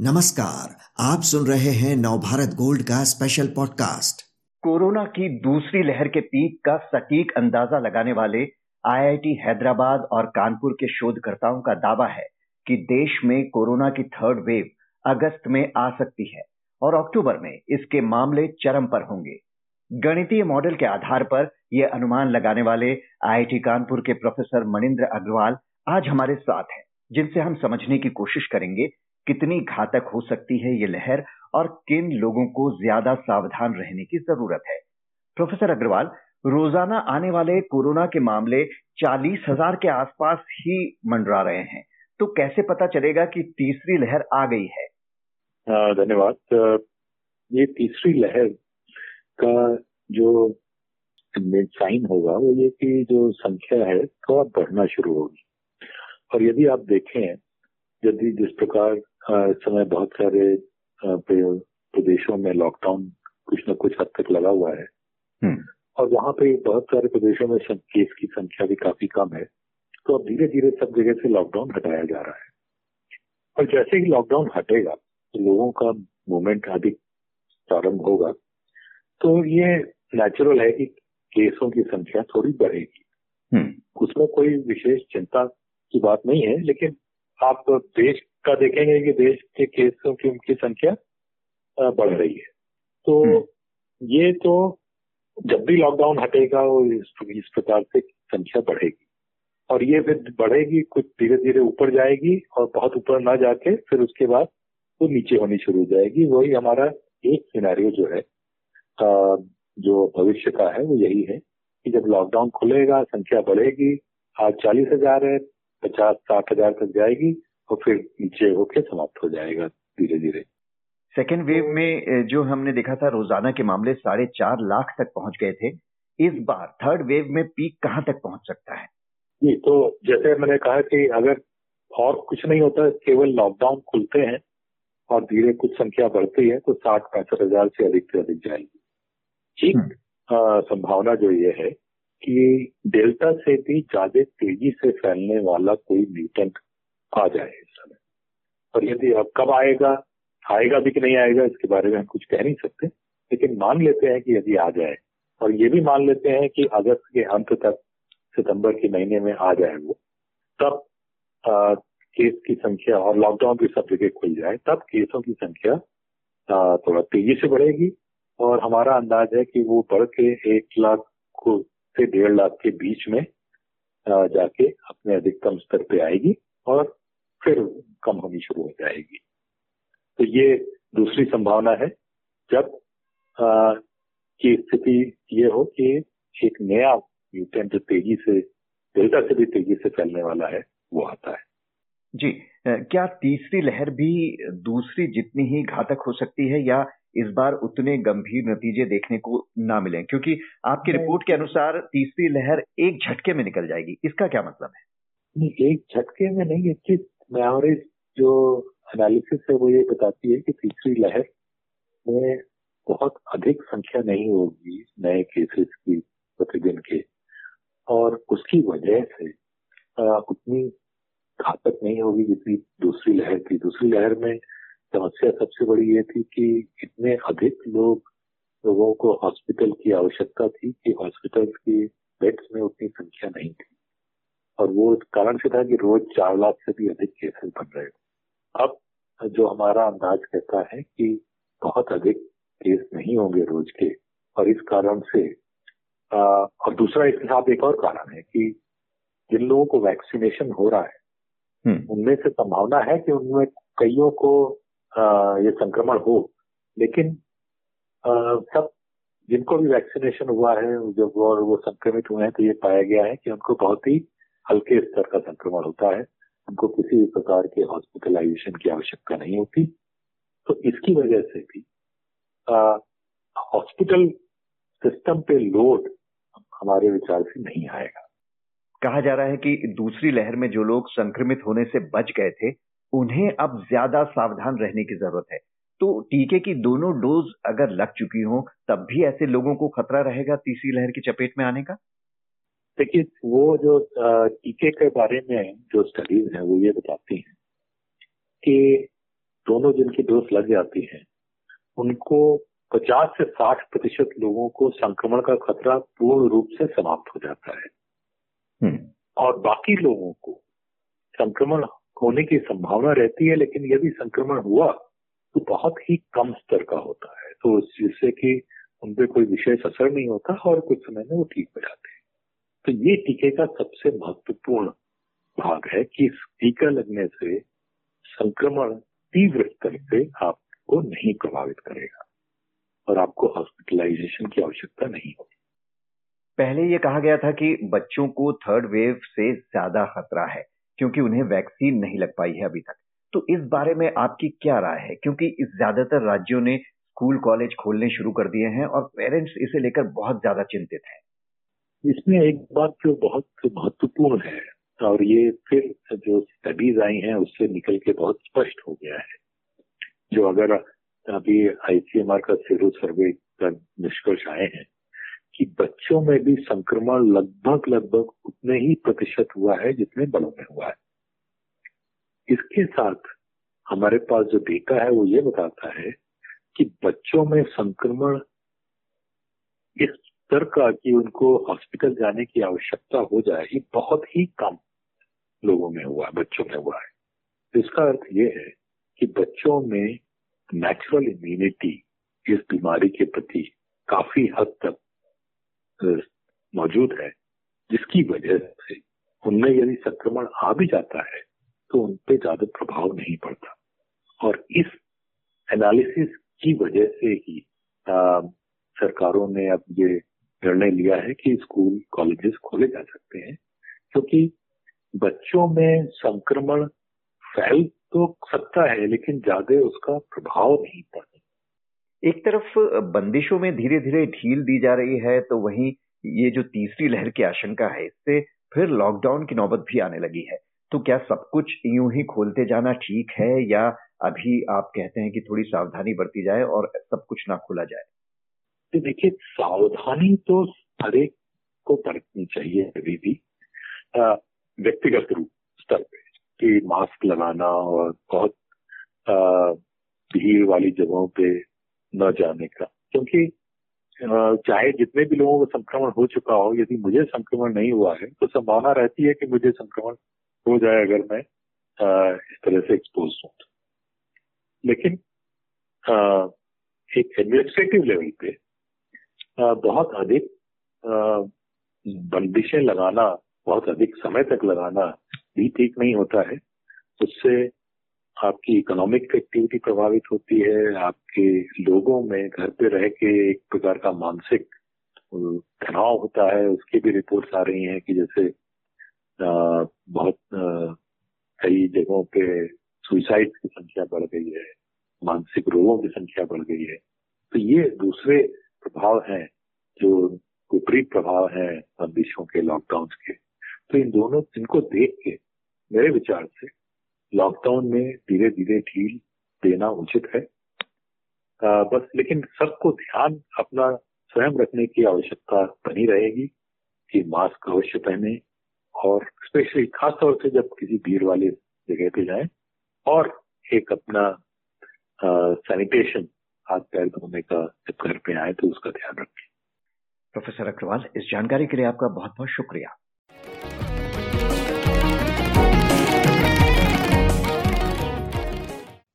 नमस्कार, आप सुन रहे हैं नवभारत गोल्ड का स्पेशल पॉडकास्ट कोरोना की दूसरी लहर के पीक का सटीक अंदाज़ा लगाने वाले आईआईटी हैदराबाद और कानपुर के शोधकर्ताओं का दावा है कि देश में कोरोना की थर्ड वेव अगस्त में आ सकती है और अक्टूबर में इसके मामले चरम पर होंगे। गणितीय मॉडल के आधार पर यह अनुमान लगाने वाले आईआईटी कानपुर के प्रोफेसर मनिंद्र अग्रवाल आज हमारे साथ हैं, जिनसे हम समझने की कोशिश करेंगे कितनी घातक हो सकती है ये लहर और किन लोगों को ज़्यादा सावधान रहने की ज़रूरत है। प्रोफेसर अग्रवाल, रोज़ाना आने वाले कोरोना के मामले चालीस हज़ार के आसपास ही मंडरा रहे हैं तो कैसे पता चलेगा कि तीसरी लहर आ गई है? धन्यवाद। ये तीसरी लहर का जो साइन होगा, वो ये कि जो संख्या है थोड़ा बढ़ना शुरू होगी। और यदि आप देखें, यदि जिस प्रकार इस समय बहुत सारे प्रदेशों में लॉकडाउन कुछ न कुछ हद तक लगा हुआ है। हम्म। और वहाँ पे बहुत सारे प्रदेशों में केस की संख्या भी काफ़ी कम है। तो अब धीरे धीरे सब जगह से लॉकडाउन हटाया जा रहा है। और जैसे ही लॉकडाउन हटेगा तो लोगों का मूवमेंट अधिक प्रारंभ होगा। तो ये नेचुरल है कि केसों की संख्या थोड़ी बढ़ेगी। हम्म। उसमें कोई विशेष चिंता की बात नहीं है लेकिन आप देश का देखेंगे कि देश के केसों की उनकी संख्या बढ़ रही है। तो हम्म। ये तो जब भी लॉकडाउन हटेगा वो इस, इस प्रकार से संख्या बढ़ेगी। और ये फिर बढ़ेगी कुछ धीरे धीरे ऊपर जाएगी और बहुत ऊपर ना जाके फिर उसके बाद वो तो नीचे होनी शुरू हो जाएगी। वही हमारा एक सिनेरियो जो है आ, जो भविष्य का है वो यही है कि जब लॉकडाउन खुलेगा संख्या बढ़ेगी आज चालीस हज़ार है पचास साठ हज़ार तक जाएगी और फिर नीचे होके समाप्त हो जाएगा धीरे धीरे सेकेंड वेव में जो हमने देखा था रोज़ाना के मामले साढ़े चार लाख तक पहुँच गए थे। इस बार थर्ड वेव में पीक कहाँ तक पहुँच सकता है? जी तो जैसे मैंने कहा कि अगर और कुछ नहीं होता केवल लॉकडाउन खुलते हैं और धीरे कुछ संख्या बढ़ती है तो साठ पैंसठ हज़ार से अधिक से अधिक जाएगी। एक हम्म। संभावना जो ये है कि डेल्टा से भी ज़्यादा तेज़ी से फैलने वाला कोई म्यूटेंट आ जाए इस समय। और यदि अब कब आएगा आएगा भी कि नहीं आएगा इसके बारे में हम कुछ कह नहीं सकते। लेकिन मान लेते हैं कि यदि आ जाए और ये भी मान लेते हैं कि अगस्त के अंत तक सितंबर के महीने में आ जाए वो तब आ, केस की संख्या और लॉकडाउन भी सब जगह खुल जाए तब केसों की संख्या आ, थोड़ा तेज़ी से बढ़ेगी। और हमारा अंदाज है कि वो बढ़ के एक लाख को से डेढ़ लाख के बीच में जाके अपने अधिकतम स्तर पे आएगी। और फिर कम होनी शुरू हो जाएगी। तो ये दूसरी संभावना है जब आ, की स्थिति ये हो कि एक नया म्यूटेंट जो तेज़ी से डेल्टा से भी तेज़ी से फैलने वाला है वो आता है। जी क्या तीसरी लहर भी दूसरी जितनी ही घातक हो सकती है या इस बार उतने गंभीर नतीजे देखने को ना मिले? क्योंकि आपकी रिपोर्ट के अनुसार तीसरी लहर एक झटके में निकल जाएगी। इसका क्या मतलब है? नहीं एक झटके में नहीं इसकी मेमोरीज जो एनालिसिस है, वो ये बताती है कि तीसरी लहर में बहुत अधिक संख्या नहीं होगी नए केसेस की प्रतिदिन के। और उसकी वजह से उतनी घातक नहीं होगी जितनी दूसरी लहर थी। दूसरी लहर में समस्या सबसे बड़ी ये थी कि इतने अधिक लोग लोगों को हॉस्पिटल की आवश्यकता थी कि हॉस्पिटल की बेड्स में उतनी संख्या नहीं थी। और वो कारण से था कि रोज चार लाख से भी अधिक केसेस बन रहे अब जो हमारा अंदाज कहता है कि बहुत अधिक केस नहीं होंगे रोज के और इस कारण से आ, और दूसरा इसके साथ एक और कारण है कि जिन लोगों को वैक्सीनेशन हो रहा है हम्म। उनमें से संभावना है कि उनमें कईयों को आ, ये संक्रमण हो लेकिन आ, सब जिनको भी वैक्सीनेशन हुआ है जब और वो संक्रमित हुए हैं तो ये पाया गया है कि उनको बहुत ही हल्के स्तर का संक्रमण होता है, उनको किसी भी प्रकार के हॉस्पिटलाइजेशन की आवश्यकता नहीं होती। तो इसकी वजह से भी हॉस्पिटल सिस्टम पे लोड हमारे विचार से नहीं आएगा। कहा जा रहा है कि दूसरी लहर में जो लोग संक्रमित होने से बच गए थे, उन्हें अब ज़्यादा सावधान रहने की ज़रूरत है। तो टीके की दोनों डोज अगर लग चुकी हो, तब भी ऐसे लोगों को खतरा रहेगा तीसरी लहर की चपेट में आने का? देखिए वो जो टीके के बारे में जो स्टडीज़ है वो ये बताती हैं कि दोनों जिनकी डोज लग जाती है उनको 50 से 60 प्रतिशत लोगों को संक्रमण का खतरा पूर्ण रूप से समाप्त हो जाता है। हम्म। और बाकी लोगों को संक्रमण होने की संभावना रहती है लेकिन यदि संक्रमण हुआ तो बहुत ही कम स्तर का होता है। तो जिससे कि उन पर कोई विशेष असर नहीं होता और कुछ समय में वो ठीक हो जाते हैं। तो ये टीके का सबसे महत्वपूर्ण भाग है कि इस टीका लगने से संक्रमण तीव्र स्तर से आपको नहीं प्रभावित करेगा और आपको हॉस्पिटलाइजेशन की आवश्यकता नहीं होगी। पहले ये कहा गया था कि बच्चों को थर्ड वेव से ज़्यादा खतरा है, क्योंकि उन्हें वैक्सीन नहीं लग पाई है अभी तक। तो इस बारे में आपकी क्या राय है? क्योंकि ज़्यादातर राज्यों ने स्कूल कॉलेज खोलने शुरू कर दिए हैं और पेरेंट्स इसे लेकर बहुत ज़्यादा चिंतित हैं। इसमें एक बात जो बहुत महत्वपूर्ण है, और ये फिर जो स्टडीज़ आई हैं, उससे निकल के बहुत स्पष्ट हो गया है। जो अगर अभी आईसीएमआर का सीरो सर्वे का निष्कर्ष आए हैं कि बच्चों में भी संक्रमण लगभग लगभग उतने ही प्रतिशत हुआ है जितने बड़ों में हुआ है। इसके साथ हमारे पास जो डेटा है, वो ये बताता है कि बच्चों में संक्रमण इस स्तर का कि उनको हॉस्पिटल जाने की आवश्यकता हो जाए ये बहुत ही कम लोगों में हुआ है बच्चों में हुआ है। तो इसका अर्थ ये है कि बच्चों में नेचुरल इम्यूनिटी इस बीमारी के प्रति काफ़ी हद तक मौजूद है जिसकी वजह से उनमें यदि संक्रमण आ भी जाता है तो उन पर ज़्यादा प्रभाव नहीं पड़ता। और इस एनालिसिस की वजह से ही आ, सरकारों ने अब ये निर्णय लिया है कि स्कूल, कॉलेजेस खोले जा सकते हैं, क्योंकि तो बच्चों में संक्रमण फैल तो सकता है, लेकिन ज़्यादा उसका प्रभाव नहीं पड़ता। एक तरफ़, बंदिशों में धीरे धीरे ढील दी जा रही है तो वहीं ये जो तीसरी लहर की आशंका है, इससे फिर लॉकडाउन की नौबत भी आने लगी है। तो क्या सब कुछ यूँ ही खोलते जाना ठीक है, या अभी आप कहते हैं कि थोड़ी सावधानी बरती जाए और सब कुछ ना खोला जाए? तो देखिए, सावधानी तो हर एक को बरतनी चाहिए अभी भी व्यक्तिगत रूप स्तर पे, कि मास्क लगाना और बहुत भीड़ वाली जगहों पे न जाने का। क्योंकि चाहे जितने भी लोगों को संक्रमण हो चुका हो, यदि मुझे संक्रमण नहीं हुआ है तो संभावना रहती है कि मुझे संक्रमण हो जाए अगर मैं इस तरह से एक्सपोज हूँ। लेकिन एक एडमिनिस्ट्रेटिव लेवल पे बहुत अधिक बंदिशें लगाना बहुत अधिक समय तक लगाना भी ठीक नहीं होता है। उससे आपकी इकोनॉमिक एक्टिविटी प्रभावित होती है आपके लोगों में घर पे रह के एक प्रकार का मानसिक तनाव होता है। उसकी भी रिपोर्ट्स आ रही हैं कि जैसे आ, बहुत कई जगहों पे सुइसाइड की संख्या बढ़ गई है मानसिक रोगों की संख्या बढ़ गई है। तो ये दूसरे प्रभाव हैं जो विपरीत प्रभाव हैं बंदिशों के लॉकडाउन के। तो इन दोनों इनको देख के मेरे विचार से लॉकडाउन में धीरे धीरे ढील देना उचित है। आ, बस लेकिन सबको ध्यान अपना स्वयं रखने की आवश्यकता बनी रहेगी कि मास्क अवश्य पहने और स्पेशली खासतौर से जब किसी भीड़ वाले जगह पे जाए और एक अपना सैनिटेशन हाथ पैर धोने का जब घर पे आए तो उसका ध्यान रखें। प्रोफेसर अग्रवाल, इस जानकारी के लिए आपका बहुत बहुत शुक्रिया।